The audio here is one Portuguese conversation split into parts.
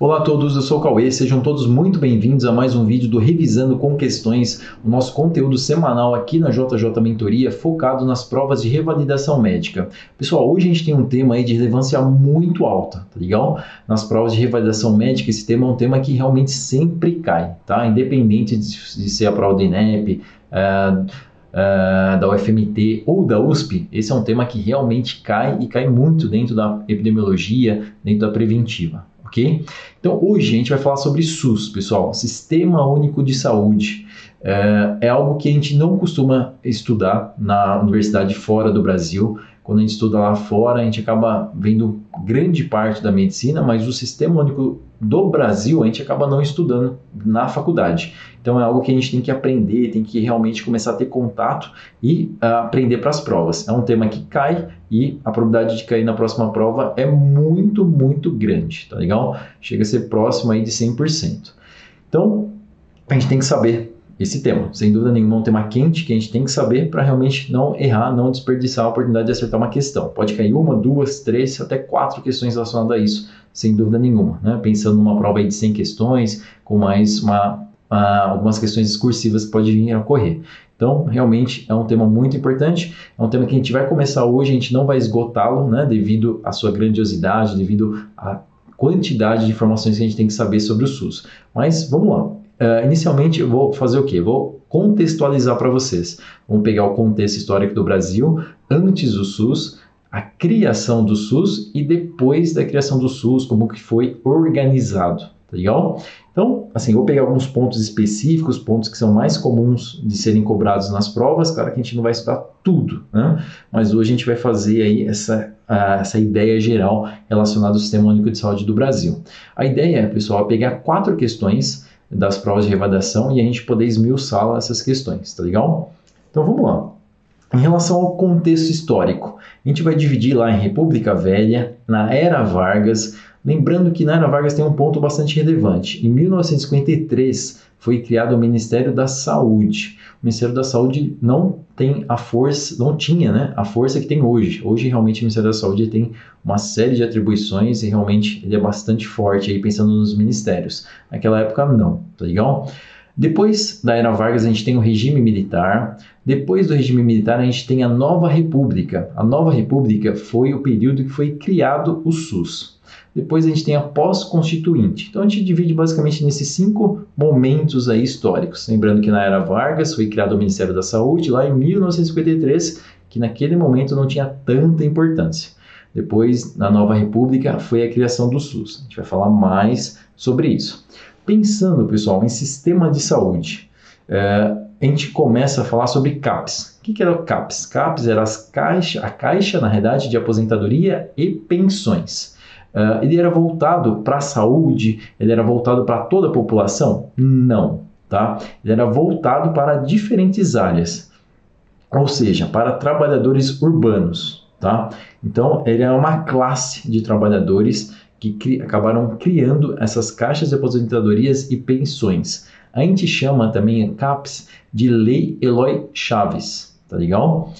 Olá a todos, eu sou o Cauê, sejam todos muito bem-vindos a mais um vídeo do Revisando com Questões, o nosso conteúdo semanal aqui na JJ Mentoria, focado nas provas de revalidação médica. Pessoal, hoje a gente tem um tema aí de relevância muito alta, tá legal? Nas provas de revalidação médica, esse tema é um tema que realmente sempre cai, tá? Independente de, ser a prova do INEP, uh, uh, da UFMT ou da USP, esse é um tema que realmente cai e cai muito dentro da epidemiologia, dentro da preventiva ok? Então hoje a gente vai falar sobre SUS, pessoal, Sistema Único de Saúde. É, é, algo que a gente não costuma estudar na universidade fora do Brasil. Quando a gente estuda lá fora, a gente acaba vendo grande parte da medicina, mas o Sistema Único do Brasil a gente acaba não estudando na faculdade. Então é algo que a gente tem que aprender, tem que realmente começar a ter contato e uh, aprender para as provas. É um tema que cai e a probabilidade de cair na próxima prova é muito, muito grande, tá legal? Chega a ser próximo aí de 100%. Então, a gente tem que saber esse tema. Sem dúvida nenhuma, é um tema quente que a gente tem que saber para realmente não errar, não desperdiçar a oportunidade de acertar uma questão. Pode cair uma, duas, três, até quatro questões relacionadas a isso, sem dúvida nenhuma. Né? Pensando numa prova de 100 questões, com mais uma, uma, algumas questões excursivas que podem vir a ocorrer. Então, realmente é um tema muito importante, é um tema que a gente vai começar hoje, a gente não vai esgotá-lo, né, devido à sua grandiosidade, devido à quantidade de informações que a gente tem que saber sobre o SUS. Mas vamos lá. Uh, inicialmente eu vou fazer o quê? Vou contextualizar para vocês. Vamos pegar o contexto histórico do Brasil antes do SUS, a criação do SUS e depois da criação do SUS, como que foi organizado, tá legal? Então, assim, vou pegar alguns pontos específicos, pontos que são mais comuns de serem cobrados nas provas, claro que a gente não vai estudar tudo, né? Mas hoje a gente vai fazer aí essa, essa ideia geral relacionada ao Sistema Único de Saúde do Brasil. A ideia, pessoal, é pegar quatro questões das provas de revalidação e a gente poder esmiuçar essas questões, tá legal? Então vamos lá. Em relação ao contexto histórico, a gente vai dividir lá em República Velha, na Era Vargas, lembrando que na Era Vargas tem um ponto bastante relevante. Em 1953 foi criado o Ministério da Saúde o Ministério da Saúde não tem a força, não tinha né, a força que tem hoje. Hoje, realmente, o Ministério da Saúde tem uma série de atribuições e realmente ele é bastante forte aí pensando nos ministérios. Naquela época, não, tá legal? Depois da Era Vargas, a gente tem o regime militar. Depois do regime militar, a gente tem a Nova República. A Nova República foi o período que foi criado o SUS. Depois a gente tem a pós-constituinte. Então a gente divide basicamente nesses cinco momentos aí históricos. Lembrando que na era Vargas foi criado o Ministério da Saúde lá em 1953, que naquele momento não tinha tanta importância. Depois, na Nova República, foi a criação do SUS. A gente vai falar mais sobre isso. Pensando, pessoal, em sistema de saúde, é, a gente começa a falar sobre CAPS. O que, era o CAPS? CAPS era as caixa, a caixa, na realidade, de aposentadoria e pensões. Uh, ele era voltado para a saúde? Ele era voltado para toda a população? Não, tá? Ele era voltado para diferentes áreas, ou seja, para trabalhadores urbanos, tá? Então, ele é uma classe de trabalhadores que cri acabaram criando essas caixas de aposentadorias e pensões. A gente chama também a CAPES de Lei Eloy Chaves, tá legal?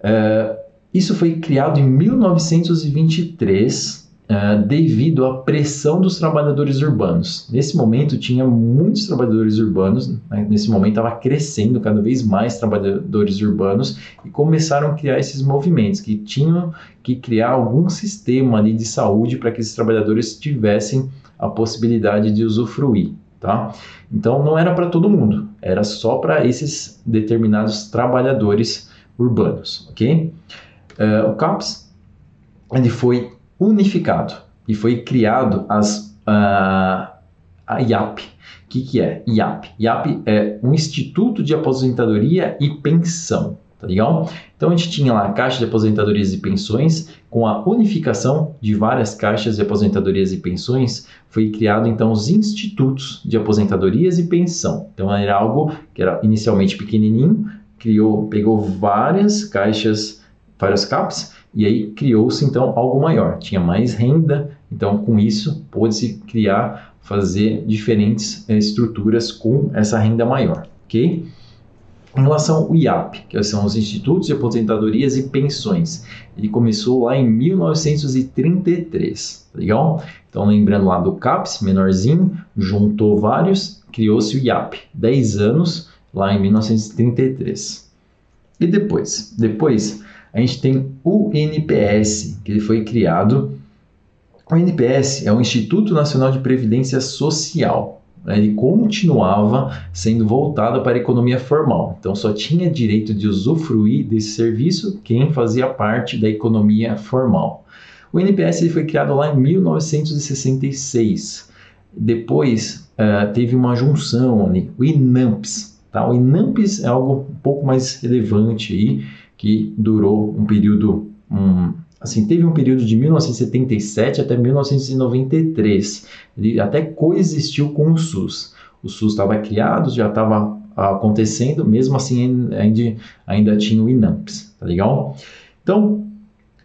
Uh, isso foi criado em 1923 Uh, devido à pressão dos trabalhadores urbanos. Nesse momento, tinha muitos trabalhadores urbanos, né? nesse momento estava crescendo cada vez mais trabalhadores urbanos e começaram a criar esses movimentos que tinham que criar algum sistema ali de saúde para que esses trabalhadores tivessem a possibilidade de usufruir. Tá? Então, não era para todo mundo, era só para esses determinados trabalhadores urbanos. ok? Uh, o CAPS ele foi unificado e foi criado as, uh, a IAP. O que, que é IAP? IAP é um Instituto de Aposentadoria e Pensão, tá legal? Então a gente tinha lá a Caixa de Aposentadorias e Pensões, com a unificação de várias caixas de aposentadorias e pensões, foi criado então os institutos de aposentadorias e pensão. Então era algo que era inicialmente pequenininho, criou, pegou várias caixas, vários CAPs e aí criou-se então algo maior, tinha mais renda, então com isso pôde-se criar, fazer diferentes é, estruturas com essa renda maior, ok? Em relação ao IAP, que são os Institutos de Aposentadorias e Pensões, ele começou lá em 1933, tá legal? Então, lembrando lá do CAPS, menorzinho, juntou vários, criou-se o IAP, 10 anos, lá em 1933. E depois? Depois, a gente tem o NPS, que ele foi criado. O NPS é o Instituto Nacional de Previdência Social, ele continuava sendo voltado para a economia formal. Então, só tinha direito de usufruir desse serviço quem fazia parte da economia formal. O NPS ele foi criado lá em 1966. Depois uh, teve uma junção ali, o INAMPS. Tá? O INAMPS é algo um pouco mais relevante aí, que durou um período um, Assim, teve um período de 1977 até 1993. Ele até coexistiu com o SUS. O SUS estava criado, já estava acontecendo, mesmo assim ainda, ainda tinha o INAMPS, tá legal? Então,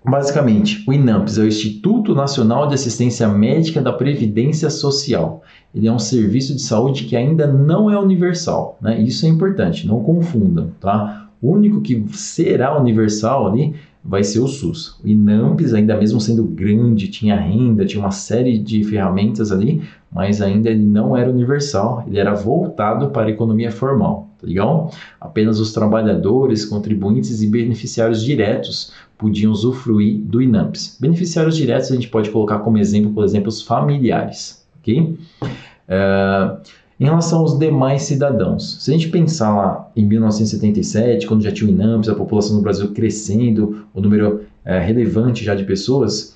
basicamente, o INAMPS é o Instituto Nacional de Assistência Médica da Previdência Social. Ele é um serviço de saúde que ainda não é universal, né? Isso é importante, não confundam, tá? O único que será universal ali vai ser o SUS. O INAMPS, ainda mesmo sendo grande, tinha renda, tinha uma série de ferramentas ali, mas ainda ele não era universal, ele era voltado para a economia formal, tá legal? Apenas os trabalhadores, contribuintes e beneficiários diretos podiam usufruir do INAMPS. Beneficiários diretos a gente pode colocar como exemplo, por exemplo, os familiares, ok? Uh, em relação aos demais cidadãos, se a gente pensar lá em 1977, quando já tinha o INAMPS, a população no Brasil crescendo, o número é, relevante já de pessoas,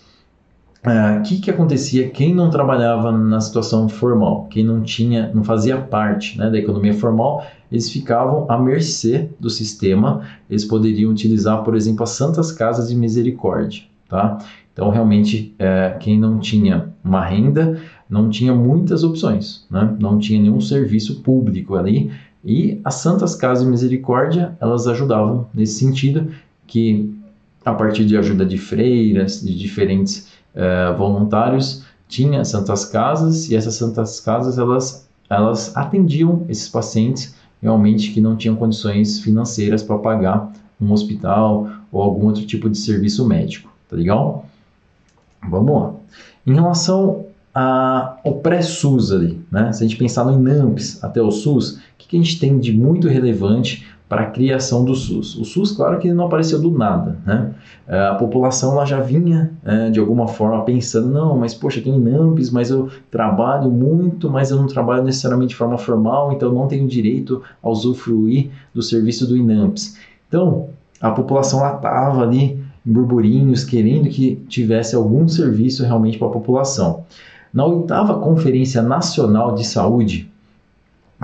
o é, que, que acontecia quem não trabalhava na situação formal, quem não tinha, não fazia parte né, da economia formal, eles ficavam à mercê do sistema, eles poderiam utilizar, por exemplo, as santas casas de misericórdia, tá? Então, realmente, é, quem não tinha uma renda, não tinha muitas opções, né? não tinha nenhum serviço público ali. E as Santas Casas de Misericórdia, elas ajudavam nesse sentido, que a partir de ajuda de freiras, de diferentes uh, voluntários, tinha Santas Casas e essas Santas Casas, elas, elas atendiam esses pacientes realmente que não tinham condições financeiras para pagar um hospital ou algum outro tipo de serviço médico, tá legal? Vamos lá. Em relação o pré-SUS ali, né? Se a gente pensar no INAMPS até o SUS, o que, que a gente tem de muito relevante para a criação do SUS? O SUS, claro que não apareceu do nada, né? É, a população lá já vinha é, de alguma forma pensando, não, mas poxa, tem INAMPS, mas eu trabalho muito, mas eu não trabalho necessariamente de forma formal, então não tenho direito a usufruir do serviço do INAMPS. Então, a população lá estava ali em burburinhos, querendo que tivesse algum serviço realmente para a população. Na oitava Conferência Nacional de Saúde,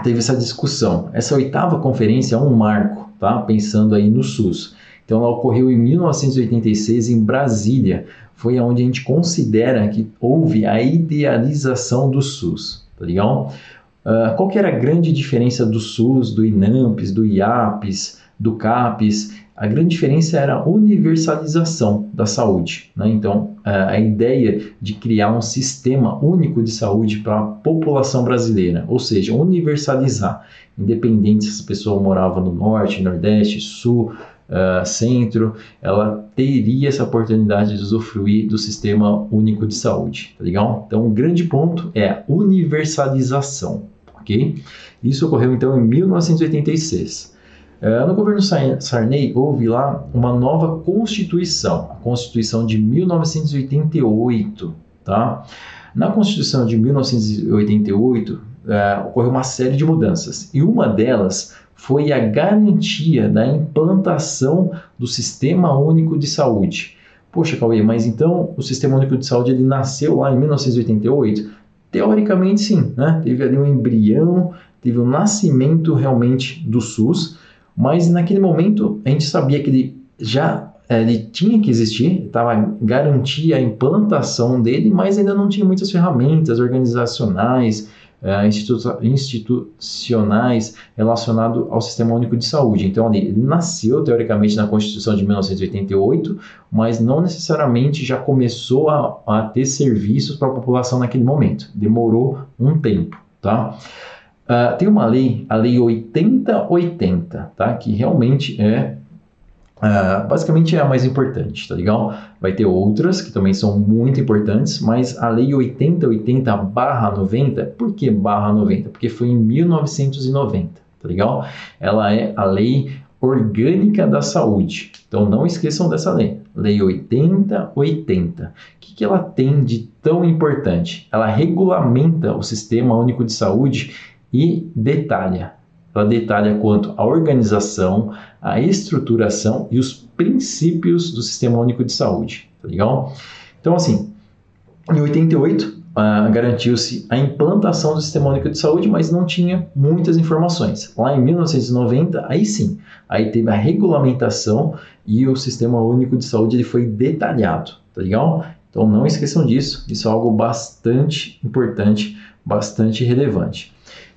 teve essa discussão. Essa oitava conferência é um marco, tá? Pensando aí no SUS. Então, ela ocorreu em 1986 em Brasília. Foi onde a gente considera que houve a idealização do SUS, tá legal? Uh, qual que era a grande diferença do SUS, do INAMPS, do IAPS, do CAPES a grande diferença era a universalização da saúde. Né? Então, a ideia de criar um sistema único de saúde para a população brasileira, ou seja, universalizar, independente se a pessoa morava no norte, nordeste, sul, uh, centro, ela teria essa oportunidade de usufruir do sistema único de saúde. Tá legal? Então, um grande ponto é a universalização. ok? Isso ocorreu então em 1986. É, no governo Sarney houve lá uma nova Constituição, a Constituição de 1988, tá? Na Constituição de 1988 é, ocorreu uma série de mudanças e uma delas foi a garantia da implantação do Sistema Único de Saúde. Poxa, Cauê, mas então o Sistema Único de Saúde ele nasceu lá em 1988? Teoricamente sim, né? Teve ali um embrião, teve o um nascimento realmente do SUS, mas naquele momento a gente sabia que ele já eh, ele tinha que existir, estava garantia a implantação dele, mas ainda não tinha muitas ferramentas organizacionais, institu institucionais relacionado ao Sistema Único de Saúde. Então ele nasceu teoricamente na Constituição de 1988, mas não necessariamente já começou a, a ter serviços para a população naquele momento. Demorou um tempo, tá? Uh, tem uma lei, a Lei 8080, tá? que realmente é Uh, basicamente é a mais importante, tá legal? Vai ter outras que também são muito importantes, mas a lei 8080/90, por que barra 90? Porque foi em 1990, tá legal? Ela é a lei orgânica da saúde. Então não esqueçam dessa lei, lei 8080. O que, que ela tem de tão importante? Ela regulamenta o Sistema Único de Saúde e detalha ela detalha quanto à organização, a estruturação e os princípios do Sistema Único de Saúde, tá legal? Então, assim, em 88, uh, ah, garantiu-se a implantação do Sistema Único de Saúde, mas não tinha muitas informações. Lá em 1990, aí sim, aí teve a regulamentação e o Sistema Único de Saúde ele foi detalhado, tá legal? Então não esqueçam disso, isso é algo bastante importante, bastante relevante.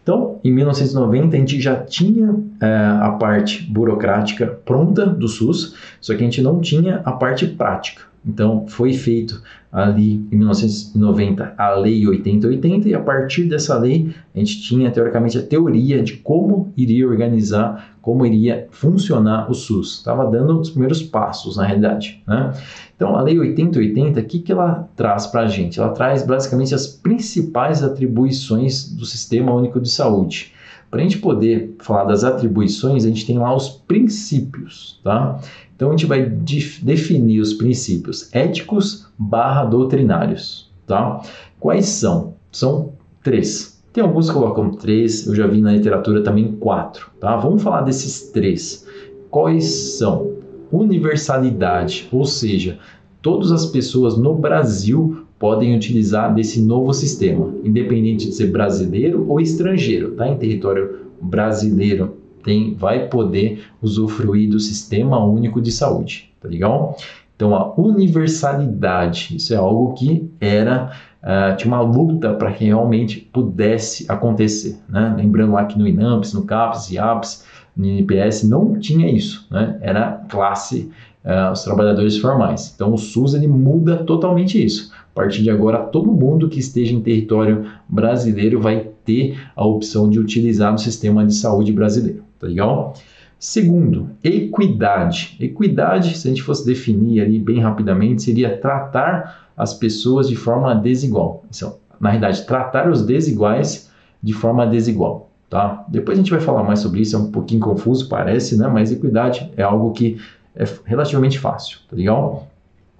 Então, em 1990, a gente já tinha é, a parte burocrática pronta do SUS, só que a gente não tinha a parte prática. Então, foi feito ali em 1990 a Lei 8080 e a partir dessa lei a gente tinha teoricamente a teoria de como iria organizar, como iria funcionar o SUS. Estava dando os primeiros passos na realidade. Né? Então, a Lei 8080, o que, que ela traz para a gente? Ela traz basicamente as principais atribuições do Sistema Único de Saúde. Para a gente poder falar das atribuições, a gente tem lá os princípios, tá? Então, a gente vai definir os princípios éticos barra doutrinários, tá? Quais são? São três. Tem alguns que colocam três, eu já vi na literatura também quatro, tá? Vamos falar desses três. Quais são? Universalidade, ou seja, todas as pessoas no Brasil podem utilizar desse novo sistema, independente de ser brasileiro ou estrangeiro, tá? Em território brasileiro tem, vai poder usufruir do Sistema Único de Saúde, tá legal? Então a universalidade, isso é algo que era uh, tinha uma luta para que realmente pudesse acontecer, né? Lembrando lá que no INAMPS, no CAPES e APS no INPS não tinha isso, né? Era classe, uh, os trabalhadores formais. Então o SUS ele muda totalmente isso. A partir de agora, todo mundo que esteja em território brasileiro vai ter a opção de utilizar o sistema de saúde brasileiro, tá legal? Segundo, equidade. Equidade, se a gente fosse definir ali bem rapidamente, seria tratar as pessoas de forma desigual. Então, na realidade, tratar os desiguais de forma desigual. Tá? Depois a gente vai falar mais sobre isso, é um pouquinho confuso, parece, né? mas equidade é algo que é relativamente fácil, tá legal?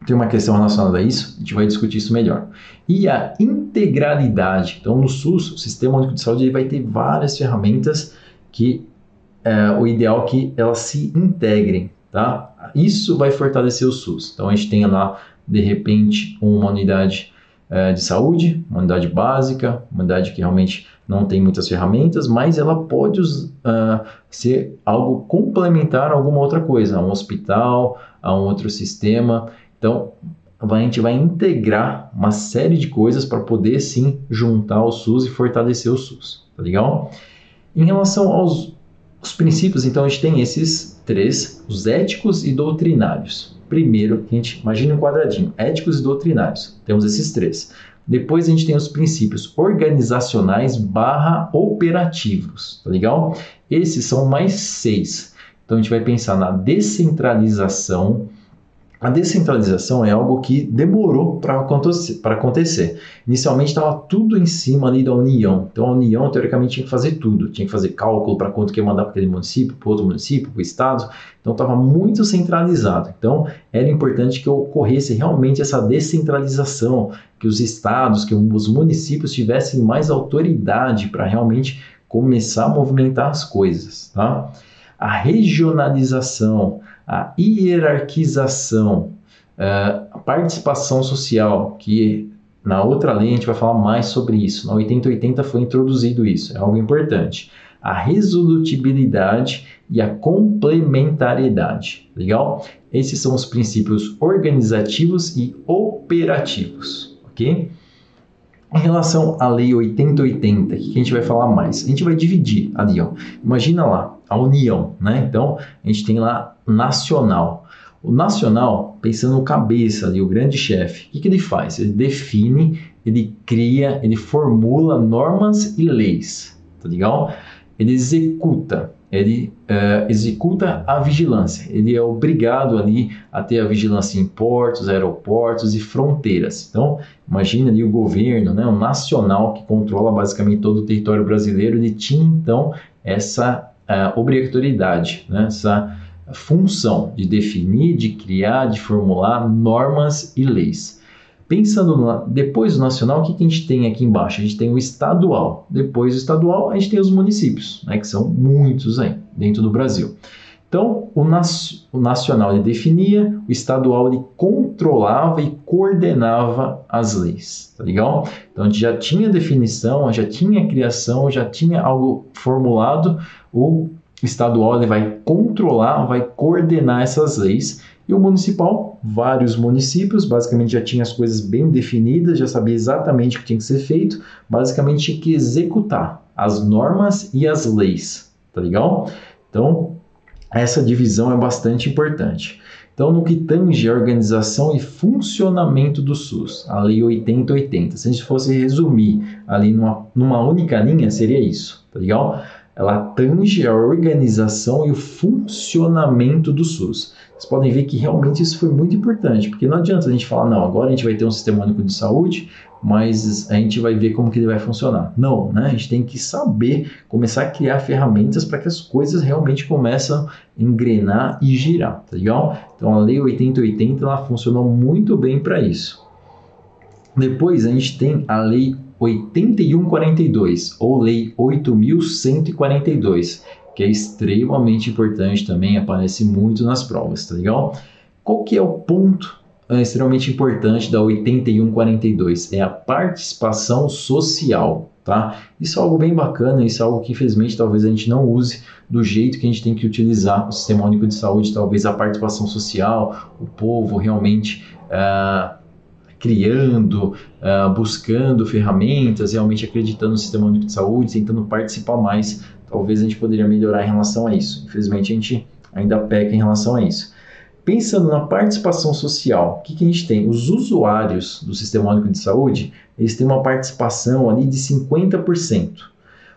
Tem uma questão relacionada a isso, a gente vai discutir isso melhor. E a integralidade. Então, no SUS, o Sistema Único de Saúde, ele vai ter várias ferramentas que é o ideal é que elas se integrem, tá? Isso vai fortalecer o SUS. Então, a gente tem lá, de repente, uma unidade é, de saúde, uma unidade básica, uma unidade que realmente não tem muitas ferramentas, mas ela pode uh, ser algo complementar a alguma outra coisa, a um hospital, a um outro sistema. Então, a gente vai integrar uma série de coisas para poder sim juntar o SUS e fortalecer o SUS, tá legal? Em relação aos os princípios, então a gente tem esses três, os éticos e doutrinários. Primeiro, a gente imagina um quadradinho, éticos e doutrinários. Temos esses três. Depois a gente tem os princípios organizacionais barra operativos, tá legal? Esses são mais seis. Então a gente vai pensar na descentralização, a descentralização é algo que demorou para acontecer. Inicialmente estava tudo em cima ali da União. Então a União, teoricamente, tinha que fazer tudo. Tinha que fazer cálculo para quanto que ia mandar para aquele município, para outro município, para o estado. Então estava muito centralizado. Então era importante que ocorresse realmente essa descentralização, que os estados, que os municípios tivessem mais autoridade para realmente começar a movimentar as coisas. Tá? A regionalização a hierarquização, é, a participação social, que na outra lei a gente vai falar mais sobre isso. Na 8080 foi introduzido isso, é algo importante. A resolutibilidade e a complementariedade. Legal? Esses são os princípios organizativos e operativos, ok? Em relação à lei 8080, o que a gente vai falar mais? A gente vai dividir ali, ó. Imagina lá, a união, né? Então, a gente tem lá nacional. O nacional, pensando no cabeça ali, o grande chefe, o que, que ele faz? Ele define, ele cria, ele formula normas e leis, tá legal? Ele executa, ele uh, executa a vigilância. Ele é obrigado ali a ter a vigilância em portos, aeroportos e fronteiras. Então, imagina ali o governo, né, o nacional que controla basicamente todo o território brasileiro, ele tinha então essa uh, obrigatoriedade, né, essa função de definir, de criar, de formular normas e leis. Pensando no, depois do nacional, o que, que, a gente tem aqui embaixo? A gente tem o estadual. Depois do estadual, a gente tem os municípios, né, que são muitos aí dentro do Brasil. Então, o, nas, o nacional ele definia, o estadual ele controlava e coordenava as leis, tá legal? Então, a gente já tinha definição, já tinha criação, já tinha algo formulado, o estadual ele vai controlar, vai coordenar essas leis e o municipal, vários municípios, basicamente já tinha as coisas bem definidas, já sabia exatamente o que tinha que ser feito, basicamente tinha que executar as normas e as leis, tá legal? Então, essa divisão é bastante importante. Então, no que tange a organização e funcionamento do SUS, a Lei 8080, se a gente fosse resumir ali numa, numa única linha, seria isso, tá legal? Ela tange a organização e o funcionamento do SUS vocês podem ver que realmente isso foi muito importante, porque não adianta a gente falar, não, agora a gente vai ter um sistema único de saúde, mas a gente vai ver como que ele vai funcionar. Não, né? A gente tem que saber, começar a criar ferramentas para que as coisas realmente começem a engrenar e girar, tá legal? Então a Lei 8080 ela funcionou muito bem para isso. Depois a gente tem a Lei 8142 ou Lei 8142 que é extremamente importante também, aparece muito nas provas, tá legal? Qual que é o ponto extremamente importante da 8142? É a participação social, tá? Isso é algo bem bacana, isso é algo que infelizmente talvez a gente não use do jeito que a gente tem que utilizar o Sistema Único de Saúde, talvez a participação social, o povo realmente... Uh, criando, uh, buscando ferramentas, realmente acreditando no sistema único de saúde, tentando participar mais talvez a gente poderia melhorar em relação a isso. Infelizmente, a gente ainda peca em relação a isso. Pensando na participação social, o que, que a gente tem? Os usuários do Sistema Único de Saúde, eles têm uma participação ali de 50%.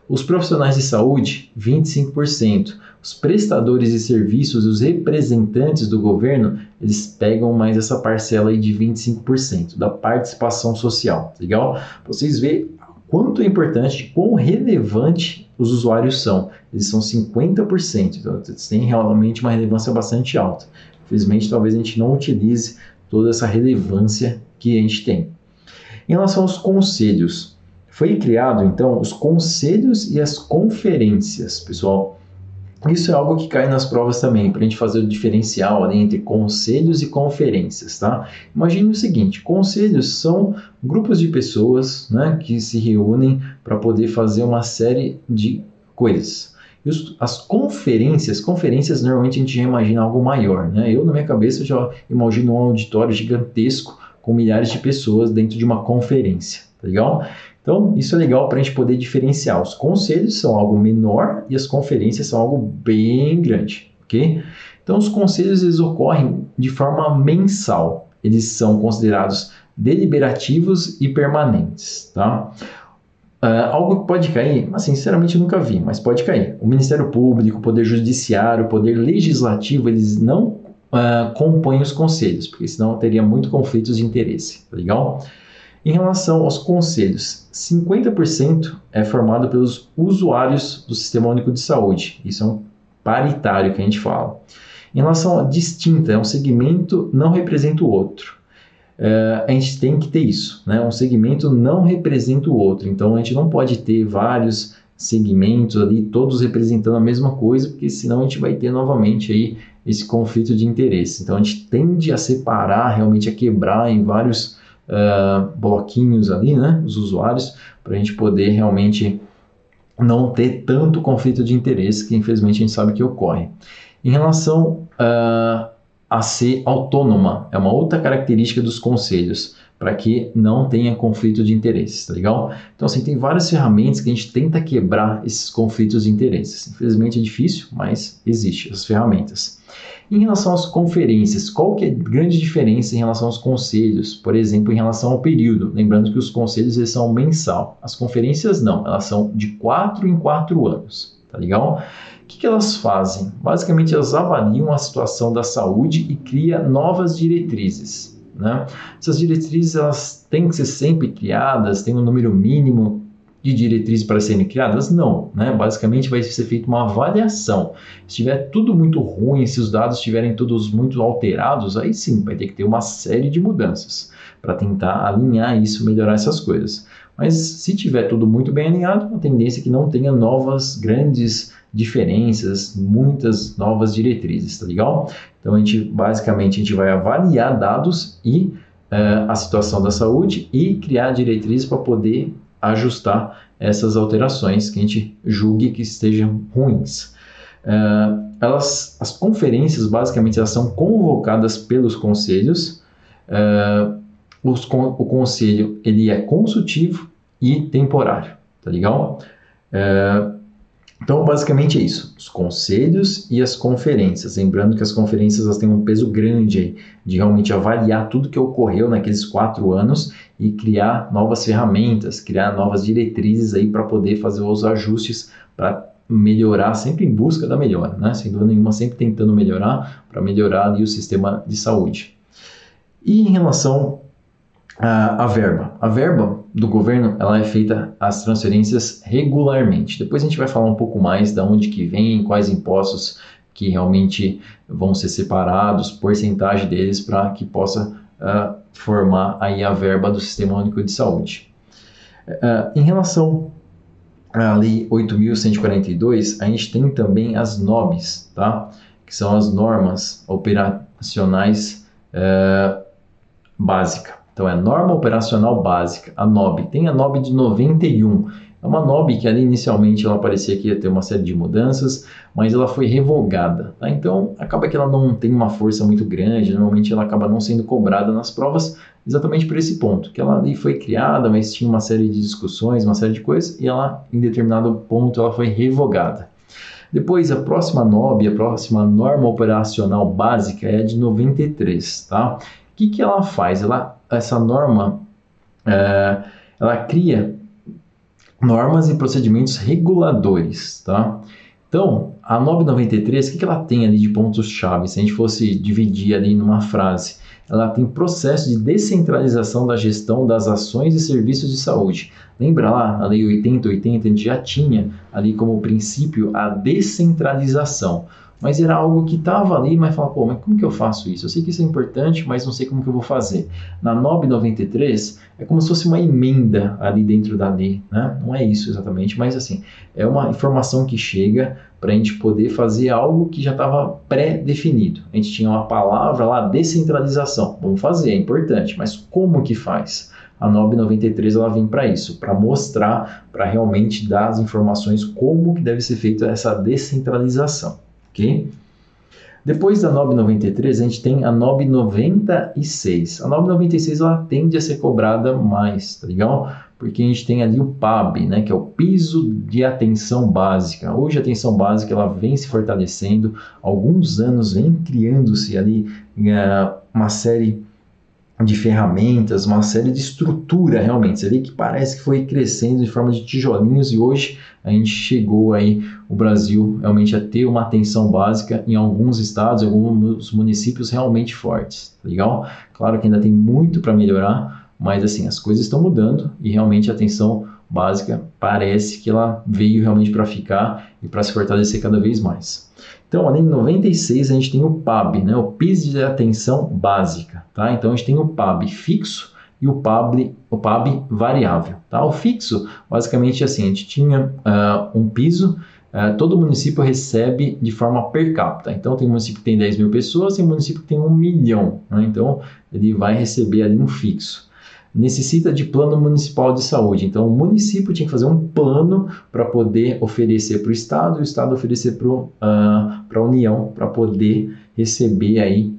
Os profissionais de saúde, 25%. Os prestadores de serviços, os representantes do governo, eles pegam mais essa parcela aí de 25% da participação social, legal? Vocês veem quanto é importante, quão relevante os usuários são. Eles são 50%, então eles têm realmente uma relevância bastante alta. Infelizmente, talvez a gente não utilize toda essa relevância que a gente tem. Em relação aos conselhos, foi criado então os conselhos e as conferências, pessoal. Isso é algo que cai nas provas também, para a gente fazer o diferencial ali entre conselhos e conferências, tá? Imagine o seguinte: conselhos são grupos de pessoas né, que se reúnem para poder fazer uma série de coisas. As conferências, conferências normalmente a gente já imagina algo maior, né? Eu na minha cabeça já imagino um auditório gigantesco com milhares de pessoas dentro de uma conferência, tá legal? Então, isso é legal para a gente poder diferenciar. Os conselhos são algo menor e as conferências são algo bem grande, ok? Então, os conselhos eles ocorrem de forma mensal. Eles são considerados deliberativos e permanentes, tá? Uh, algo que pode cair, mas sinceramente nunca vi, mas pode cair. O Ministério Público, o Poder Judiciário, o Poder Legislativo, eles não uh, compõem os conselhos, porque senão teria muito conflitos de interesse, tá legal? Em relação aos conselhos, 50% é formado pelos usuários do Sistema Único de Saúde. Isso é um paritário que a gente fala. Em relação a distinta, é um segmento não representa o outro. É, a gente tem que ter isso, né? Um segmento não representa o outro. Então a gente não pode ter vários segmentos ali, todos representando a mesma coisa, porque senão a gente vai ter novamente aí esse conflito de interesse. Então a gente tende a separar, realmente a quebrar em vários uh, bloquinhos ali, né, os usuários, para a gente poder realmente não ter tanto conflito de interesse que infelizmente a gente sabe que ocorre. Em relação uh, a ser autônoma, é uma outra característica dos conselhos. para que não tenha conflito de interesses, tá legal? Então, assim, tem várias ferramentas que a gente tenta quebrar esses conflitos de interesses. Infelizmente é difícil, mas existe as ferramentas. Em relação às conferências, qual que é a grande diferença em relação aos conselhos? Por exemplo, em relação ao período. Lembrando que os conselhos eles são mensal. As conferências não, elas são de quatro em quatro anos, tá legal? O que, que elas fazem? Basicamente, elas avaliam a situação da saúde e criam novas diretrizes. Né? Essas diretrizes elas têm que ser sempre criadas, tem um número mínimo de diretrizes para serem criadas? Não, né? Basicamente vai ser feita uma avaliação. Se estiver tudo muito ruim, se os dados estiverem todos muito alterados, aí sim vai ter que ter uma série de mudanças para tentar alinhar isso, melhorar essas coisas. Mas se tiver tudo muito bem alinhado, a tendência é que não tenha novas grandes diferenças, muitas novas diretrizes, tá legal? Então a gente basicamente a gente vai avaliar dados e uh, a situação da saúde e criar diretrizes para poder ajustar essas alterações que a gente julgue que estejam ruins. Uh, elas, as conferências basicamente elas são convocadas pelos conselhos. Uh, os, o conselho ele é consultivo e temporário, tá legal? Uh, então, basicamente é isso: os conselhos e as conferências. Lembrando que as conferências elas têm um peso grande de realmente avaliar tudo que ocorreu naqueles quatro anos e criar novas ferramentas, criar novas diretrizes aí para poder fazer os ajustes para melhorar, sempre em busca da melhora, né? Sem dúvida nenhuma, sempre tentando melhorar para melhorar ali o sistema de saúde. E em relação à verba, a verba do governo ela é feita as transferências regularmente. Depois a gente vai falar um pouco mais de onde que vem, quais impostos que realmente vão ser separados, porcentagem deles para que possa uh, formar aí a verba do Sistema Único de Saúde. Uh, em relação à Lei 8.142, a gente tem também as NOBs, tá? que são as normas operacionais uh, básicas. Então é norma operacional básica, a NOB. Tem a NOB de 91. É uma NOB que ali inicialmente ela parecia que ia ter uma série de mudanças, mas ela foi revogada. Tá? Então acaba que ela não tem uma força muito grande, normalmente ela acaba não sendo cobrada nas provas exatamente por esse ponto, que ela ali foi criada, mas tinha uma série de discussões, uma série de coisas, e ela em determinado ponto ela foi revogada. Depois, a próxima NOB, a próxima norma operacional básica é a de 93, tá? Que, que ela faz? Ela essa norma é, ela cria normas e procedimentos reguladores, tá? Então, a NOB 93, o que, que ela tem ali de pontos-chave? Se a gente fosse dividir ali numa frase, ela tem processo de descentralização da gestão das ações e serviços de saúde. Lembra lá, a Lei 8080, a gente já tinha ali como princípio a descentralização mas era algo que estava ali, mas falava, pô, mas como que eu faço isso? Eu sei que isso é importante, mas não sei como que eu vou fazer. Na NOB 93, é como se fosse uma emenda ali dentro da lei, né? Não é isso exatamente, mas assim, é uma informação que chega para a gente poder fazer algo que já estava pré-definido. A gente tinha uma palavra lá, descentralização. Vamos fazer, é importante, mas como que faz? A NOB 93 ela vem para isso, para mostrar, para realmente dar as informações como que deve ser feita essa descentralização ok? Depois da NOB 93, a gente tem a NOB 96. A NOB 96 ela tende a ser cobrada mais, tá legal? Porque a gente tem ali o PAB, né, que é o piso de atenção básica. Hoje a atenção básica ela vem se fortalecendo, alguns anos vem criando-se ali uh, uma série de ferramentas, uma série de estrutura realmente. Você vê que parece que foi crescendo de forma de tijolinhos e hoje a gente chegou aí, o Brasil, realmente a ter uma atenção básica em alguns estados, em alguns municípios realmente fortes, tá legal? Claro que ainda tem muito para melhorar, mas assim, as coisas estão mudando e realmente a atenção básica parece que ela veio realmente para ficar e para se fortalecer cada vez mais. Então, além de 96, a gente tem o PAB, né? o PIS de atenção básica. Tá? Então, a gente tem o PAB fixo e o PAB, o PAB variável. Tá? O fixo, basicamente, é assim, a gente tinha uh, um piso, uh, todo município recebe de forma per capita. Então, tem município que tem 10 mil pessoas, tem município que tem um milhão. Né? Então, ele vai receber ali um fixo necessita de plano municipal de saúde. Então, o município tinha que fazer um plano para poder oferecer para o Estado e o Estado oferecer para uh, a União para poder receber aí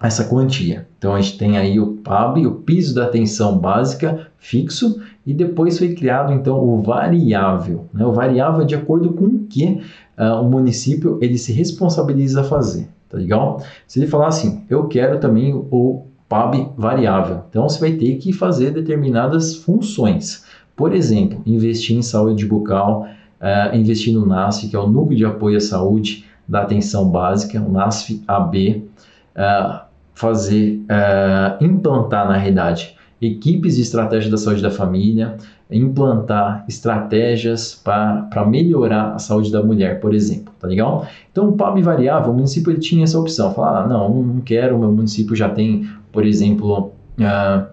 essa quantia. Então a gente tem aí o PAB, o piso da atenção básica fixo, e depois foi criado então o variável. Né? O variável é de acordo com o que uh, o município ele se responsabiliza a fazer, tá legal? Se ele falar assim, eu quero também o PAB variável, então você vai ter que fazer determinadas funções. Por exemplo, investir em saúde bucal, uh, investir no NASF, que é o Núcleo de Apoio à Saúde da Atenção Básica, o NASF-AB, uh, ah, fazer, uh, implantar na realidade equipes de estratégia da saúde da família, implantar estratégias para melhorar a saúde da mulher, por exemplo, tá legal? Então, o PAB variável, o município ele tinha essa opção, falar, ah, não, não quero, meu município já tem, por exemplo, uh,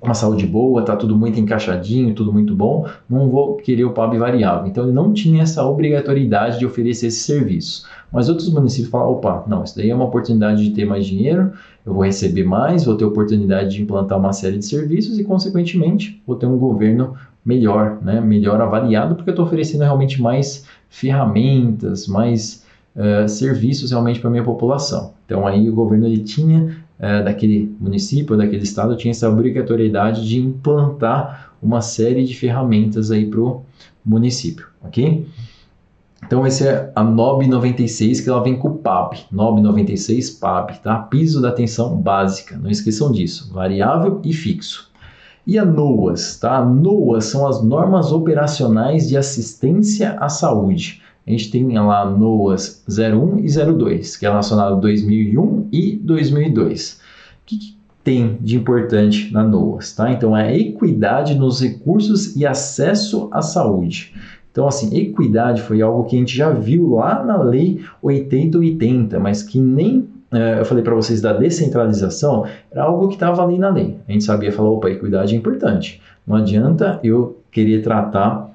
uma saúde boa, tá tudo muito encaixadinho, tudo muito bom, não vou querer o PAB variável. Então ele não tinha essa obrigatoriedade de oferecer esse serviço. Mas outros municípios falam, opa, não, isso daí é uma oportunidade de ter mais dinheiro, eu vou receber mais, vou ter oportunidade de implantar uma série de serviços e, consequentemente, vou ter um governo melhor, né, melhor avaliado, porque eu estou oferecendo realmente mais ferramentas, mais uh, serviços realmente para a minha população. Então aí o governo ele tinha é, daquele município, daquele estado, tinha essa obrigatoriedade de implantar uma série de ferramentas aí para o município, ok? Então esse é a NOB 96 que ela vem com o PAB, NOB 96 PAB, tá? Piso da atenção básica, não esqueçam disso, variável e fixo. E a NOAS, tá? NOAS são as normas operacionais de assistência à saúde a gente tem lá NOAS 01 e 02, que é relacionado a 2001 e 2002. O que, que tem de importante na NOAS? Tá? Então, é a equidade nos recursos e acesso à saúde. Então, assim, equidade foi algo que a gente já viu lá na Lei 8080, mas que nem é, eu falei para vocês da descentralização, era algo que estava ali na lei. A gente sabia falar, opa, equidade é importante. Não adianta eu querer tratar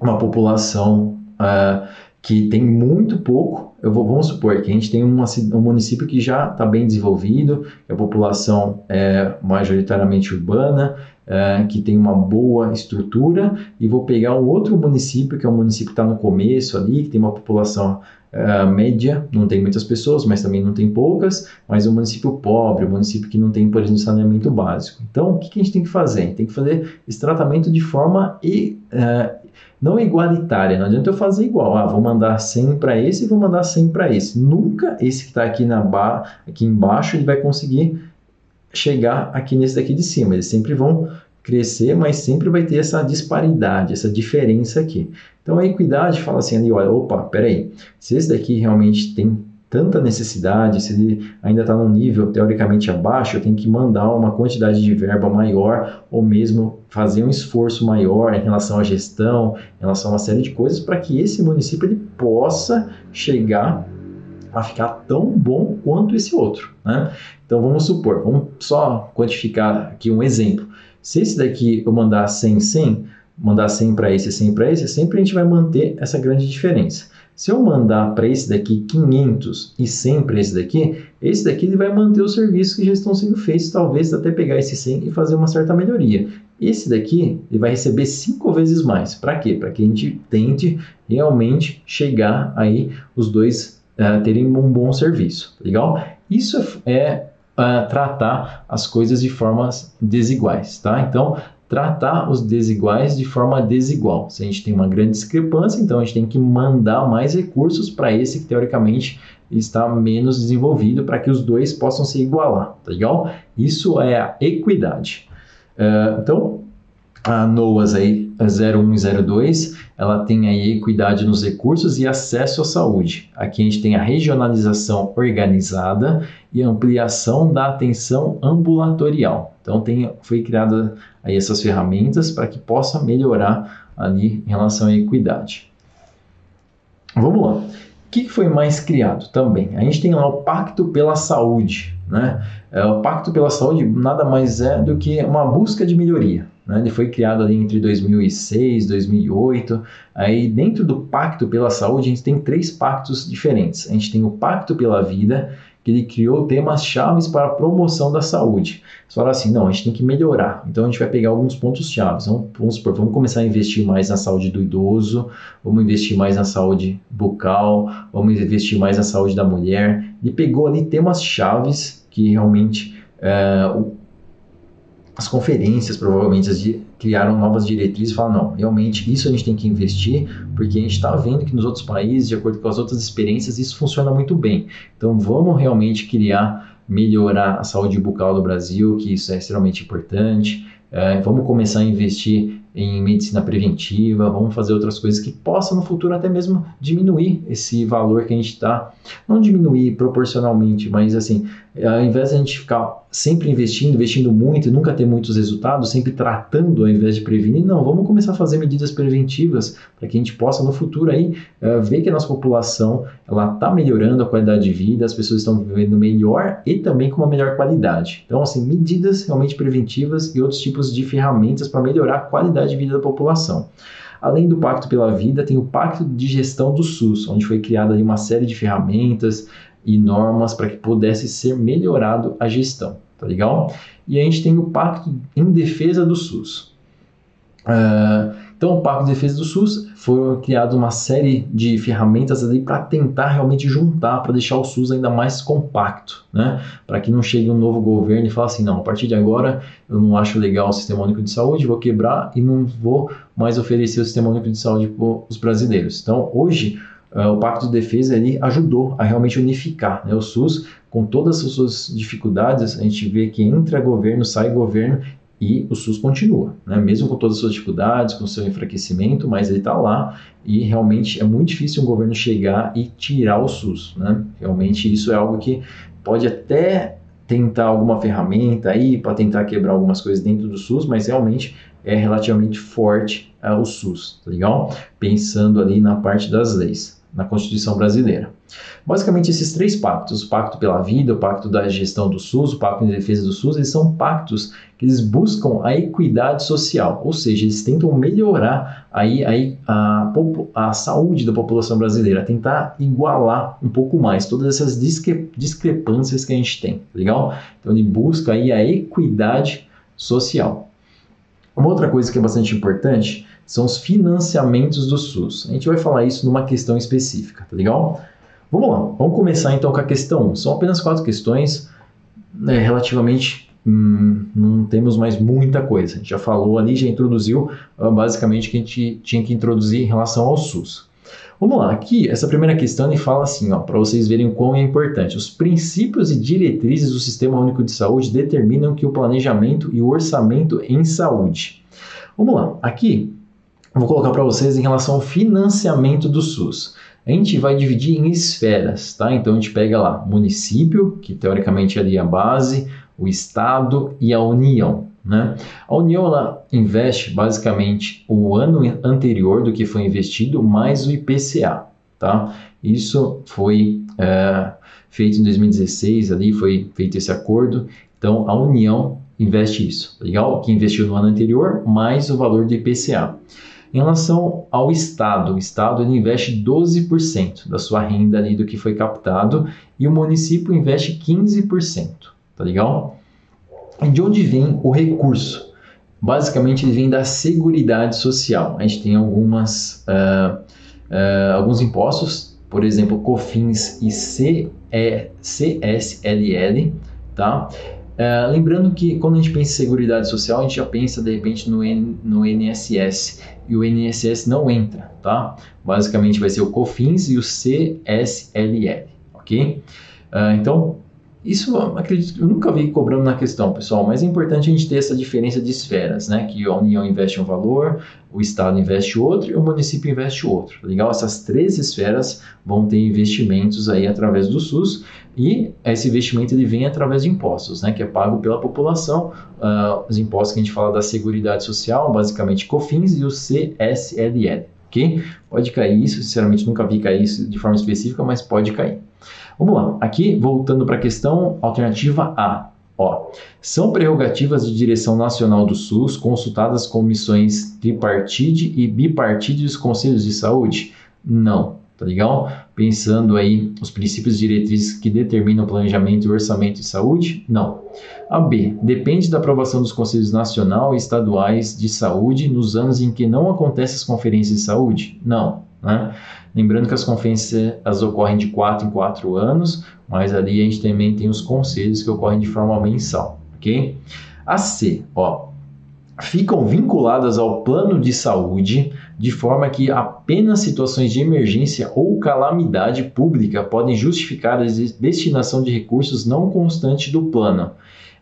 uma população uh, que tem muito pouco. Eu vou, vamos supor que a gente tem uma, um município que já está bem desenvolvido, que a população é majoritariamente urbana, é, que tem uma boa estrutura, e vou pegar um outro município, que é um município que está no começo ali, que tem uma população é, média, não tem muitas pessoas, mas também não tem poucas, mas um município pobre, um município que não tem, por exemplo, saneamento básico. Então, o que, que a gente tem que fazer? Tem que fazer esse tratamento de forma e, é, não igualitária. Não adianta eu fazer igual. Ah, vou mandar 100 para esse e vou mandar 100 para esse. Nunca esse que está aqui, na ba aqui embaixo ele vai conseguir chegar aqui nesse daqui de cima. Eles sempre vão crescer, mas sempre vai ter essa disparidade, essa diferença aqui. Então a equidade fala assim ali, olha, opa, peraí, se esse daqui realmente tem tanta necessidade, se ele ainda está num nível teoricamente abaixo, eu tenho que mandar uma quantidade de verba maior ou mesmo fazer um esforço maior em relação à gestão, em relação a uma série de coisas para que esse município ele possa chegar a ficar tão bom quanto esse outro. Né? Então vamos supor, vamos só quantificar aqui um exemplo. Se esse daqui eu mandar 100, 100, mandar 100 para esse, 100 para esse, sempre a gente vai manter essa grande diferença. Se eu mandar para esse daqui 500 e 100 para esse daqui, esse daqui ele vai manter os serviços que já estão sendo feitos, talvez até pegar esse 100 e fazer uma certa melhoria. Esse daqui ele vai receber cinco vezes mais. Para quê? Para que a gente tente realmente chegar aí os dois uh, terem um bom serviço. Legal? Isso é uh, tratar as coisas de formas desiguais, tá? Então tratar os desiguais de forma desigual. Se a gente tem uma grande discrepância, então a gente tem que mandar mais recursos para esse que teoricamente está menos desenvolvido para que os dois possam se igualar, tá legal? Isso é a equidade. Uh, então, a NOAS aí, 01 e 02, ela tem aí equidade nos recursos e acesso à saúde. Aqui a gente tem a regionalização organizada e ampliação da atenção ambulatorial. Então tem, foi criada aí essas ferramentas para que possa melhorar ali em relação à equidade. Vamos lá. O que foi mais criado também? A gente tem lá o Pacto pela Saúde. Né? É, o Pacto pela Saúde nada mais é do que uma busca de melhoria. Né? Ele foi criado ali entre 2006 e 2008. Aí, dentro do Pacto pela Saúde, a gente tem três pactos diferentes. A gente tem o Pacto pela Vida, que ele criou temas chaves para a promoção da saúde. Você fala assim, não, a gente tem que melhorar. Então a gente vai pegar alguns pontos chaves. Vamos, vamos vamos começar a investir mais na saúde do idoso, vamos investir mais na saúde bucal, vamos investir mais na saúde da mulher. Ele pegou ali temas chaves que realmente o, as conferências provavelmente criaram novas diretrizes e falaram, não, realmente isso a gente tem que investir, porque a gente está vendo que nos outros países, de acordo com as outras experiências, isso funciona muito bem. Então vamos realmente criar, melhorar a saúde bucal do Brasil, que isso é extremamente importante. É, vamos começar a investir em medicina preventiva, vamos fazer outras coisas que possam no futuro até mesmo diminuir esse valor que a gente está, não diminuir proporcionalmente, mas assim, ao invés de a gente ficar sempre investindo, investindo muito e nunca ter muitos resultados, sempre tratando ao invés de prevenir, não, vamos começar a fazer medidas preventivas para que a gente possa no futuro aí uh, ver que a nossa população ela está melhorando a qualidade de vida, as pessoas estão vivendo melhor e também com uma melhor qualidade. Então, assim, medidas realmente preventivas e outros tipos de ferramentas para melhorar a qualidade de vida da população. Além do Pacto pela Vida, tem o Pacto de Gestão do SUS, onde foi criada uma série de ferramentas, e normas para que pudesse ser melhorado a gestão, tá legal? E a gente tem o Pacto em Defesa do SUS. Uh, então, o Pacto de Defesa do SUS foi criado uma série de ferramentas ali para tentar realmente juntar, para deixar o SUS ainda mais compacto, né? Para que não chegue um novo governo e fale assim, não, a partir de agora eu não acho legal o Sistema Único de Saúde, vou quebrar e não vou mais oferecer o Sistema Único de Saúde para os brasileiros. Então, hoje o Pacto de Defesa ele ajudou a realmente unificar né? o SUS com todas as suas dificuldades. A gente vê que entra governo, sai governo e o SUS continua, né? mesmo com todas as suas dificuldades, com seu enfraquecimento, mas ele está lá e realmente é muito difícil um governo chegar e tirar o SUS. Né? Realmente isso é algo que pode até tentar alguma ferramenta aí para tentar quebrar algumas coisas dentro do SUS, mas realmente é relativamente forte uh, o SUS, tá legal? Pensando ali na parte das leis na Constituição brasileira. Basicamente, esses três pactos, o Pacto pela Vida, o Pacto da Gestão do SUS, o Pacto de Defesa do SUS, eles são pactos que eles buscam a equidade social, ou seja, eles tentam melhorar aí, aí a, a saúde da população brasileira, tentar igualar um pouco mais todas essas discre, discrepâncias que a gente tem, legal? Então, ele busca aí a equidade social. Uma outra coisa que é bastante importante são os financiamentos do SUS. A gente vai falar isso numa questão específica, tá legal? Vamos lá, vamos começar então com a questão 1. São apenas quatro questões, né, relativamente hum, não temos mais muita coisa. A gente já falou ali, já introduziu uh, basicamente o que a gente tinha que introduzir em relação ao SUS. Vamos lá, aqui essa primeira questão ele fala assim, ó, para vocês verem o quão é importante. Os princípios e diretrizes do Sistema Único de Saúde determinam que o planejamento e o orçamento em saúde. Vamos lá, aqui vou colocar para vocês em relação ao financiamento do SUS. A gente vai dividir em esferas, tá? Então a gente pega lá município, que teoricamente é ali a base, o estado e a União. Né? A União ela investe basicamente o ano anterior do que foi investido mais o IPCA. Tá? Isso foi é, feito em 2016, ali foi feito esse acordo. Então a União investe isso, legal? Que investiu no ano anterior mais o valor do IPCA. Em relação ao Estado, o Estado ele investe 12% da sua renda ali do que foi captado e o município investe 15%, tá legal? E de onde vem o recurso? Basicamente ele vem da Seguridade Social. A gente tem algumas, uh, uh, alguns impostos, por exemplo, COFINS e CSLL, tá? Uh, lembrando que quando a gente pensa em Seguridade Social, a gente já pensa de repente no, N, no NSS e o INSS não entra, tá? Basicamente vai ser o COFINS e o CSLL, ok? Uh, então, isso acredito eu nunca vi cobrando na questão, pessoal, mas é importante a gente ter essa diferença de esferas, né? Que a União investe um valor, o Estado investe outro e o município investe outro. Legal? Essas três esferas vão ter investimentos aí através do SUS e esse investimento ele vem através de impostos, né? Que é pago pela população. Uh, os impostos que a gente fala da Seguridade Social, basicamente COFINS e o CSLL, ok? Pode cair isso, sinceramente nunca vi cair isso de forma específica, mas pode cair. Vamos lá, aqui voltando para a questão alternativa A. Ó, são prerrogativas de direção nacional do SUS consultadas comissões tripartite e bipartite dos conselhos de saúde? Não, tá legal? Pensando aí os princípios diretrizes que determinam o planejamento e orçamento de saúde? Não. A B, depende da aprovação dos conselhos nacional e estaduais de saúde nos anos em que não acontecem as conferências de saúde? Não, Né? Lembrando que as conferências as ocorrem de 4 em 4 anos, mas ali a gente também tem os conselhos que ocorrem de forma mensal, ok? A C, ó, ficam vinculadas ao plano de saúde de forma que apenas situações de emergência ou calamidade pública podem justificar a destinação de recursos não constantes do plano.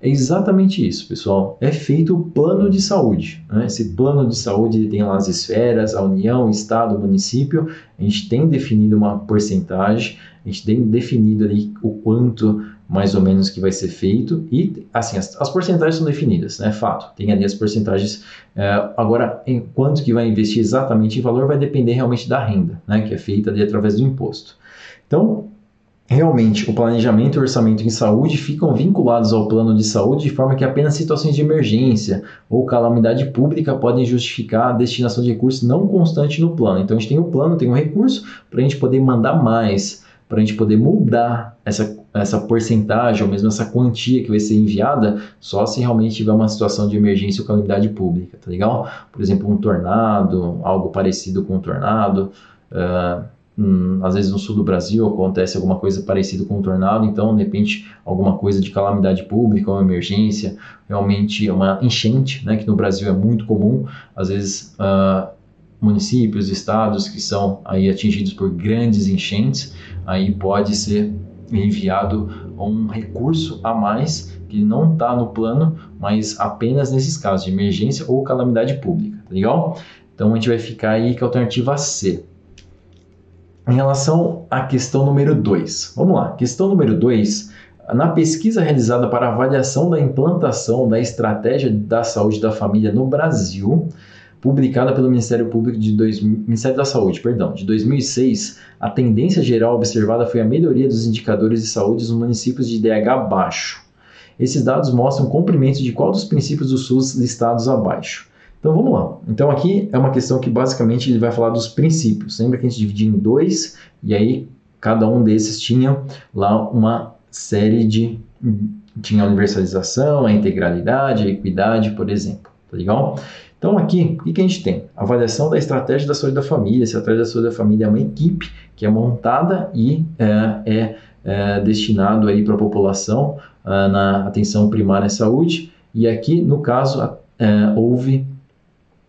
É exatamente isso, pessoal. É feito o plano de saúde. Né? Esse plano de saúde tem lá as esferas, a União, o Estado, o município. A gente tem definido uma porcentagem, a gente tem definido ali o quanto mais ou menos que vai ser feito e assim as, as porcentagens são definidas, né? Fato. Tem ali as porcentagens. É, agora, em quanto que vai investir exatamente em valor vai depender realmente da renda, né? Que é feita ali através do imposto. Então, Realmente, o planejamento e o orçamento em saúde ficam vinculados ao plano de saúde de forma que apenas situações de emergência ou calamidade pública podem justificar a destinação de recursos não constante no plano. Então, a gente tem o plano, tem o recurso para a gente poder mandar mais, para a gente poder mudar essa, essa porcentagem ou mesmo essa quantia que vai ser enviada só se realmente tiver uma situação de emergência ou calamidade pública, tá legal? Por exemplo, um tornado, algo parecido com um tornado. Uh, Hum, às vezes no sul do Brasil acontece alguma coisa parecida com um tornado, então de repente alguma coisa de calamidade pública, uma emergência, realmente uma enchente, né, que no Brasil é muito comum, às vezes uh, municípios, estados que são aí atingidos por grandes enchentes, aí pode ser enviado um recurso a mais que não está no plano, mas apenas nesses casos de emergência ou calamidade pública, tá legal? Então a gente vai ficar aí com a alternativa C. Em relação à questão número 2, vamos lá. Questão número 2, na pesquisa realizada para avaliação da implantação da estratégia da saúde da família no Brasil, publicada pelo Ministério Público de dois, Ministério da Saúde, perdão, de 2006, a tendência geral observada foi a melhoria dos indicadores de saúde nos municípios de DH baixo. Esses dados mostram cumprimento de qual dos princípios do SUS listados abaixo. Então vamos lá. Então aqui é uma questão que basicamente ele vai falar dos princípios. Lembra que a gente dividia em dois e aí cada um desses tinha lá uma série de tinha a universalização, a integralidade, a equidade, por exemplo. Tá legal? Então aqui, o que a gente tem? Avaliação da estratégia da saúde da família. Essa estratégia da saúde da família é uma equipe que é montada e é, é, é destinado aí para a população é, na atenção primária à saúde. E aqui, no caso, é, houve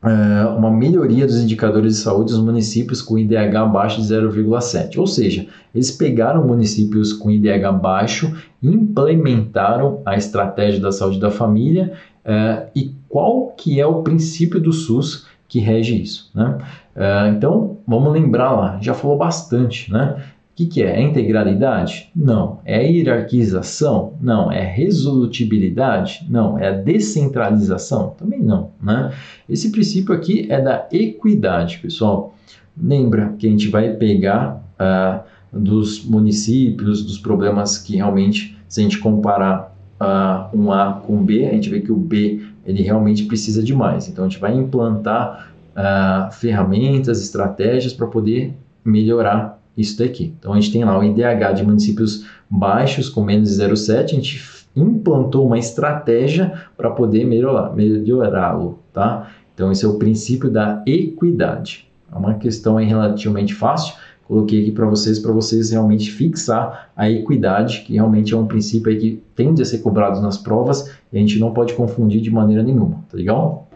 é, uma melhoria dos indicadores de saúde dos municípios com IDH abaixo de 0,7. Ou seja, eles pegaram municípios com IDH baixo, implementaram a estratégia da saúde da família é, e qual que é o princípio do SUS que rege isso. Né? É, então, vamos lembrar lá, já falou bastante, né? que, que é? É integralidade? Não. É hierarquização? Não. É resolutibilidade? Não. É descentralização? Também não. Né? Esse princípio aqui é da equidade, pessoal. Lembra que a gente vai pegar uh, dos municípios, dos problemas que realmente, se a gente comparar uh, um A com B, a gente vê que o B ele realmente precisa de mais. Então a gente vai implantar uh, ferramentas, estratégias para poder melhorar isso daqui. Então a gente tem lá o IDH de municípios baixos com menos de 0,7, a gente implantou uma estratégia para poder melhorar, melhorá-lo, tá? Então esse é o princípio da equidade. É uma questão relativamente fácil, coloquei aqui para vocês, para vocês realmente fixar a equidade, que realmente é um princípio aí que tende a ser cobrado nas provas e a gente não pode confundir de maneira nenhuma, tá legal?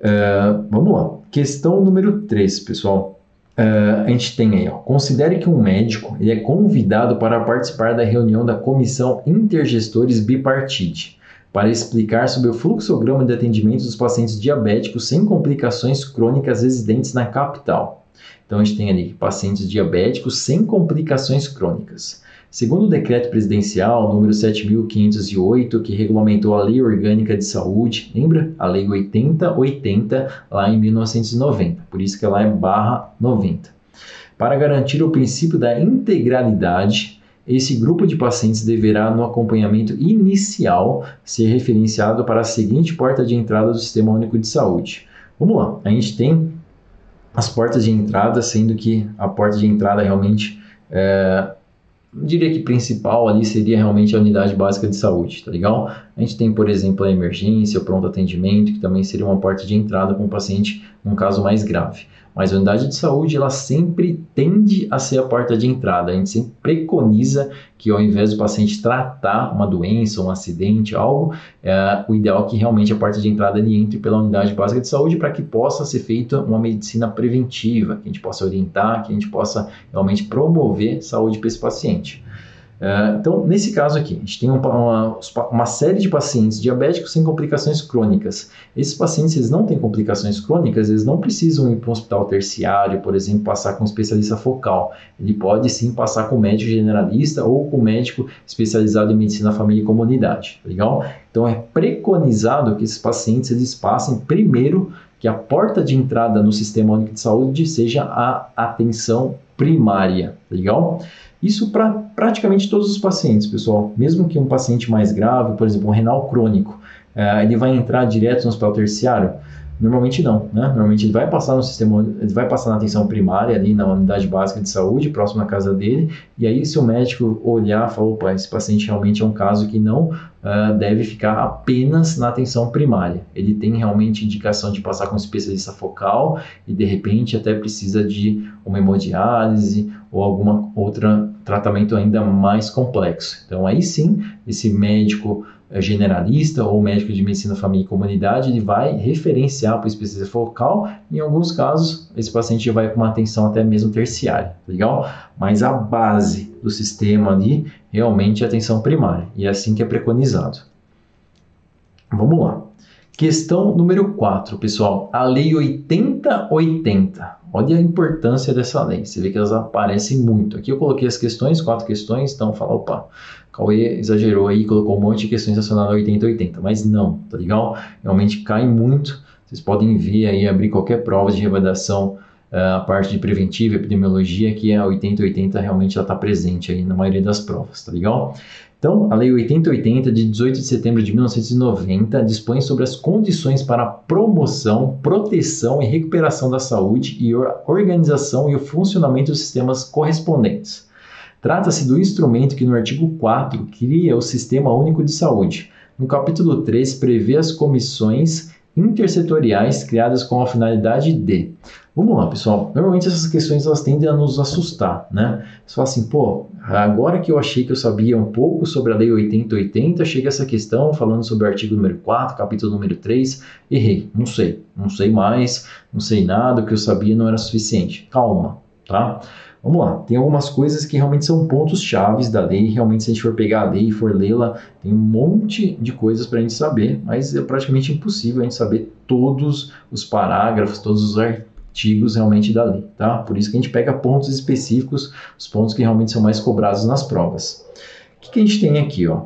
Uh, vamos lá. Questão número 3, pessoal. Uh, a gente tem aí, ó, considere que um médico ele é convidado para participar da reunião da Comissão Intergestores Bipartite para explicar sobre o fluxograma de atendimento dos pacientes diabéticos sem complicações crônicas residentes na capital. Então a gente tem ali pacientes diabéticos sem complicações crônicas. Segundo o decreto presidencial número 7508, que regulamentou a Lei Orgânica de Saúde, lembra? A Lei 8080, lá em 1990, por isso que ela é barra 90. Para garantir o princípio da integralidade, esse grupo de pacientes deverá, no acompanhamento inicial, ser referenciado para a seguinte porta de entrada do Sistema Único de Saúde. Vamos lá, a gente tem as portas de entrada, sendo que a porta de entrada realmente é, diria que principal ali seria realmente a unidade básica de saúde, tá legal? A gente tem, por exemplo, a emergência, o pronto atendimento, que também seria uma porta de entrada para um paciente num caso mais grave. Mas a unidade de saúde ela sempre tende a ser a porta de entrada. A gente sempre preconiza que ao invés do paciente tratar uma doença, um acidente, algo, é, o ideal é que realmente a porta de entrada ele entre pela unidade básica de saúde para que possa ser feita uma medicina preventiva, que a gente possa orientar, que a gente possa realmente promover saúde para esse paciente. É, então, nesse caso aqui, a gente tem uma, uma, série de pacientes diabéticos sem complicações crônicas. Esses pacientes, eles não têm complicações crônicas, eles não precisam ir para um hospital terciário, por exemplo, passar com um especialista focal. Ele pode sim passar com médico generalista ou com médico especializado em medicina família e comunidade, legal? Então, é preconizado que esses pacientes, eles passem primeiro que a porta de entrada no Sistema Único de Saúde seja a atenção primária, legal? Isso para praticamente todos os pacientes, pessoal. Mesmo que um paciente mais grave, por exemplo, um renal crônico, uh, ele vai entrar direto no hospital terciário? Normalmente não, né? Normalmente ele vai passar no sistema, ele vai passar na atenção primária ali na unidade básica de saúde, próximo à casa dele, e aí se o médico olhar, falar, opa, esse paciente realmente é um caso que não uh, deve ficar apenas na atenção primária. Ele tem realmente indicação de passar com especialista focal e de repente até precisa de uma hemodiálise ou alguma outra tratamento ainda mais complexo. Então aí sim, esse médico é generalista ou médico de medicina família e comunidade, ele vai referenciar para o especialista focal. Em alguns casos, esse paciente vai com uma atenção até mesmo terciária, legal? Mas a base do sistema ali realmente é a atenção primária e é assim que é preconizado. Vamos lá. Questão número 4, pessoal. A Lei 8080. Olha a importância dessa lei. Você vê que elas aparecem muito. Aqui eu coloquei as questões, quatro questões, então fala, opa, Cauê exagerou aí, colocou um monte de questões relacionadas a 8080, mas não, tá legal? Realmente cai muito. Vocês podem ver aí, abrir qualquer prova de revalidação, uh, a parte de preventiva, epidemiologia, que é a 8080 realmente está presente aí na maioria das provas, tá legal? Então, a Lei 8080, de 18 de setembro de 1990, dispõe sobre as condições para a promoção, proteção e recuperação da saúde e organização e o funcionamento dos sistemas correspondentes. Trata-se do instrumento que, no artigo 4, cria o Sistema Único de Saúde. No capítulo 3, prevê as comissões intersetoriais criadas com a finalidade de Vamos lá, pessoal. Normalmente essas questões elas tendem a nos assustar, né? Fala assim, pô, agora que eu achei que eu sabia um pouco sobre a Lei 8080, chega essa questão falando sobre o artigo número 4, capítulo número 3, errei, não sei, não sei mais, não sei nada, o que eu sabia não era suficiente. Calma, tá? Vamos lá, tem algumas coisas que realmente são pontos chaves da lei. Realmente, se a gente for pegar a lei e for lê-la, tem um monte de coisas para a gente saber, mas é praticamente impossível a gente saber todos os parágrafos, todos os artigos realmente da lei, tá? Por isso que a gente pega pontos específicos, os pontos que realmente são mais cobrados nas provas. O que, que a gente tem aqui, ó?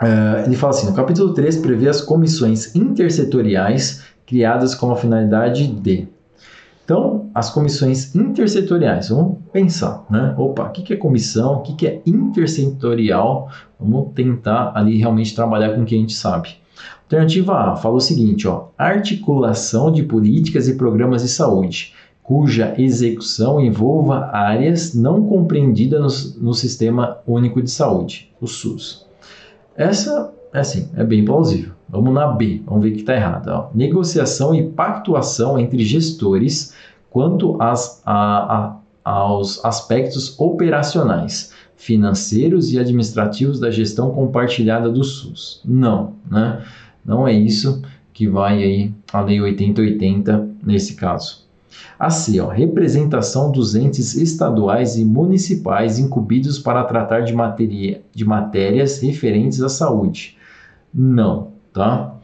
Uh, ele fala assim, no capítulo 3 prevê as comissões intersetoriais criadas com a finalidade de... Então, as comissões intersetoriais, vamos pensar, né? Opa, o que, que é comissão, o que, que é intersetorial? Vamos tentar ali realmente trabalhar com o que a gente sabe. Alternativa A fala o seguinte: ó, articulação de políticas e programas de saúde, cuja execução envolva áreas não compreendidas no, no Sistema Único de Saúde, o SUS. Essa é assim, é bem plausível. Vamos na B, vamos ver que está errado. Ó. Negociação e pactuação entre gestores quanto às, a, a, aos aspectos operacionais, financeiros e administrativos da gestão compartilhada do SUS. Não, né? Não é isso que vai aí a Lei 8080 nesse caso. A C, ó, representação dos entes estaduais e municipais incumbidos para tratar de, materia, de matérias referentes à saúde. Não, tá?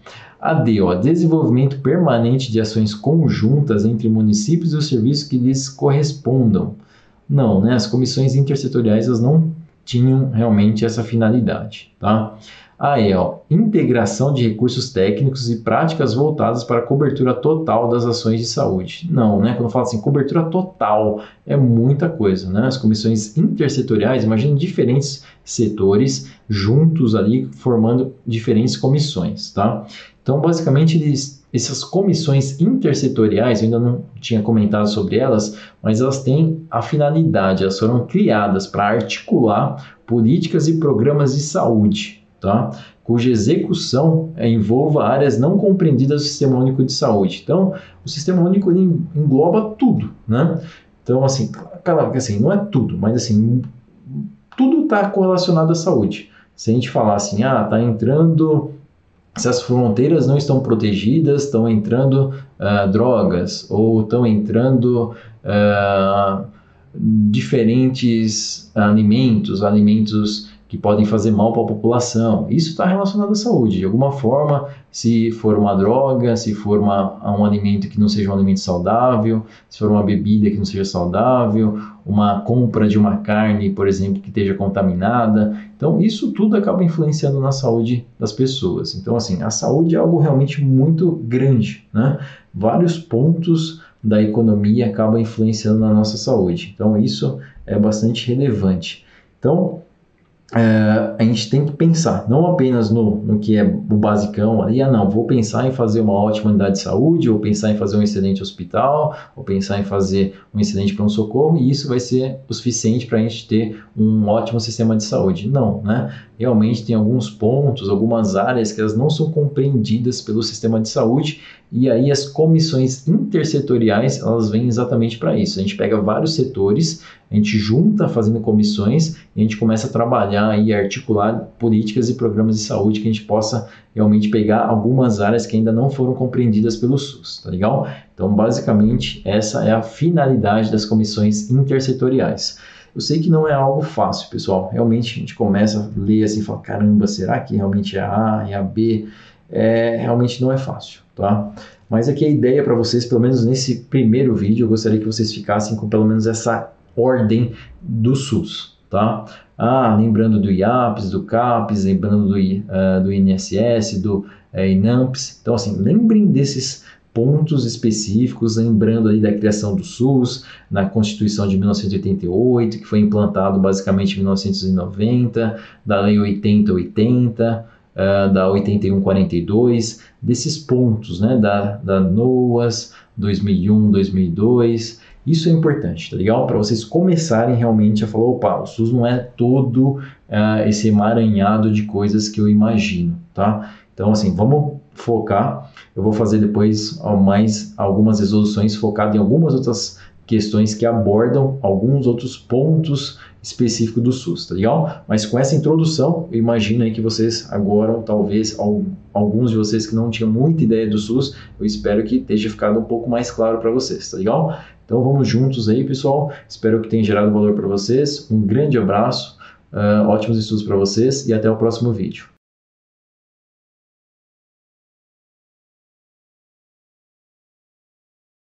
A D, ó, desenvolvimento permanente de ações conjuntas entre municípios e os serviços que lhes correspondam. Não, né? As comissões intersetoriais elas não tinham realmente essa finalidade, tá? A E, ó, integração de recursos técnicos e práticas voltadas para a cobertura total das ações de saúde. Não, né? Quando fala assim, cobertura total, é muita coisa, né? As comissões intersetoriais, imagina diferentes setores juntos ali, formando diferentes comissões, tá? Então, basicamente, eles, essas comissões intersetoriais, eu ainda não tinha comentado sobre elas, mas elas têm a finalidade, elas foram criadas para articular políticas e programas de saúde, tá? cuja execução envolva áreas não compreendidas do Sistema Único de Saúde. Então, o Sistema Único engloba tudo, né? Então, assim, claro assim, não é tudo, mas assim, tudo está correlacionado à saúde. Se a gente falar assim, ah, está entrando, se as fronteiras não estão protegidas, estão entrando uh, drogas, ou estão entrando uh, diferentes alimentos, alimentos que podem fazer mal para a população. Isso está relacionado à saúde. De alguma forma, se for uma droga, se for uma, um alimento que não seja um alimento saudável, se for uma bebida que não seja saudável, uma compra de uma carne, por exemplo, que esteja contaminada. Então, isso tudo acaba influenciando na saúde das pessoas. Então, assim, a saúde é algo realmente muito grande, né? Vários pontos da economia acabam influenciando na nossa saúde. Então, isso é bastante relevante. Então, é, a gente tem que pensar não apenas no, no que é o basicão ali, ah não, vou pensar em fazer uma ótima unidade de saúde, ou pensar em fazer um excelente hospital, ou pensar em fazer um excelente pronto-socorro, e isso vai ser o suficiente para a gente ter um ótimo sistema de saúde. Não, né? Realmente tem alguns pontos, algumas áreas que elas não são compreendidas pelo sistema de saúde, e aí as comissões intersetoriais, elas vêm exatamente para isso. A gente pega vários setores, a gente junta fazendo comissões e a gente começa a trabalhar e articular políticas e programas de saúde que a gente possa realmente pegar algumas áreas que ainda não foram compreendidas pelo SUS, tá legal? Então, basicamente, essa é a finalidade das comissões intersetoriais. Eu sei que não é algo fácil, pessoal. Realmente a gente começa a ler assim fala: caramba, será que realmente é a e a B? É, realmente não é fácil, tá? Mas aqui a ideia para vocês, pelo menos nesse primeiro vídeo, eu gostaria que vocês ficassem com pelo menos essa ordem do SUS, tá? Ah, lembrando do IAPS, do CAPS, lembrando do, uh, do INSS, do uh, INAMPS. Então, assim, lembrem desses pontos específicos, lembrando aí da criação do SUS, na Constituição de 1988, que foi implantado basicamente em 1990, da Lei 8080, uh, da 8142, desses pontos, né, da, da NOAS 2001, 2002, isso é importante, tá legal? Para vocês começarem realmente a falar, opa, o SUS não é todo uh, esse emaranhado de coisas que eu imagino, tá? Então, assim, vamos focar. Eu vou fazer depois mais algumas resoluções focadas em algumas outras questões que abordam alguns outros pontos específicos do SUS, tá legal? Mas com essa introdução, eu imagino aí que vocês agora, talvez alguns de vocês que não tinham muita ideia do SUS, eu espero que esteja ficado um pouco mais claro para vocês, tá legal? Então vamos juntos aí, pessoal. Espero que tenha gerado valor para vocês. Um grande abraço, uh, ótimos estudos para vocês e até o próximo vídeo.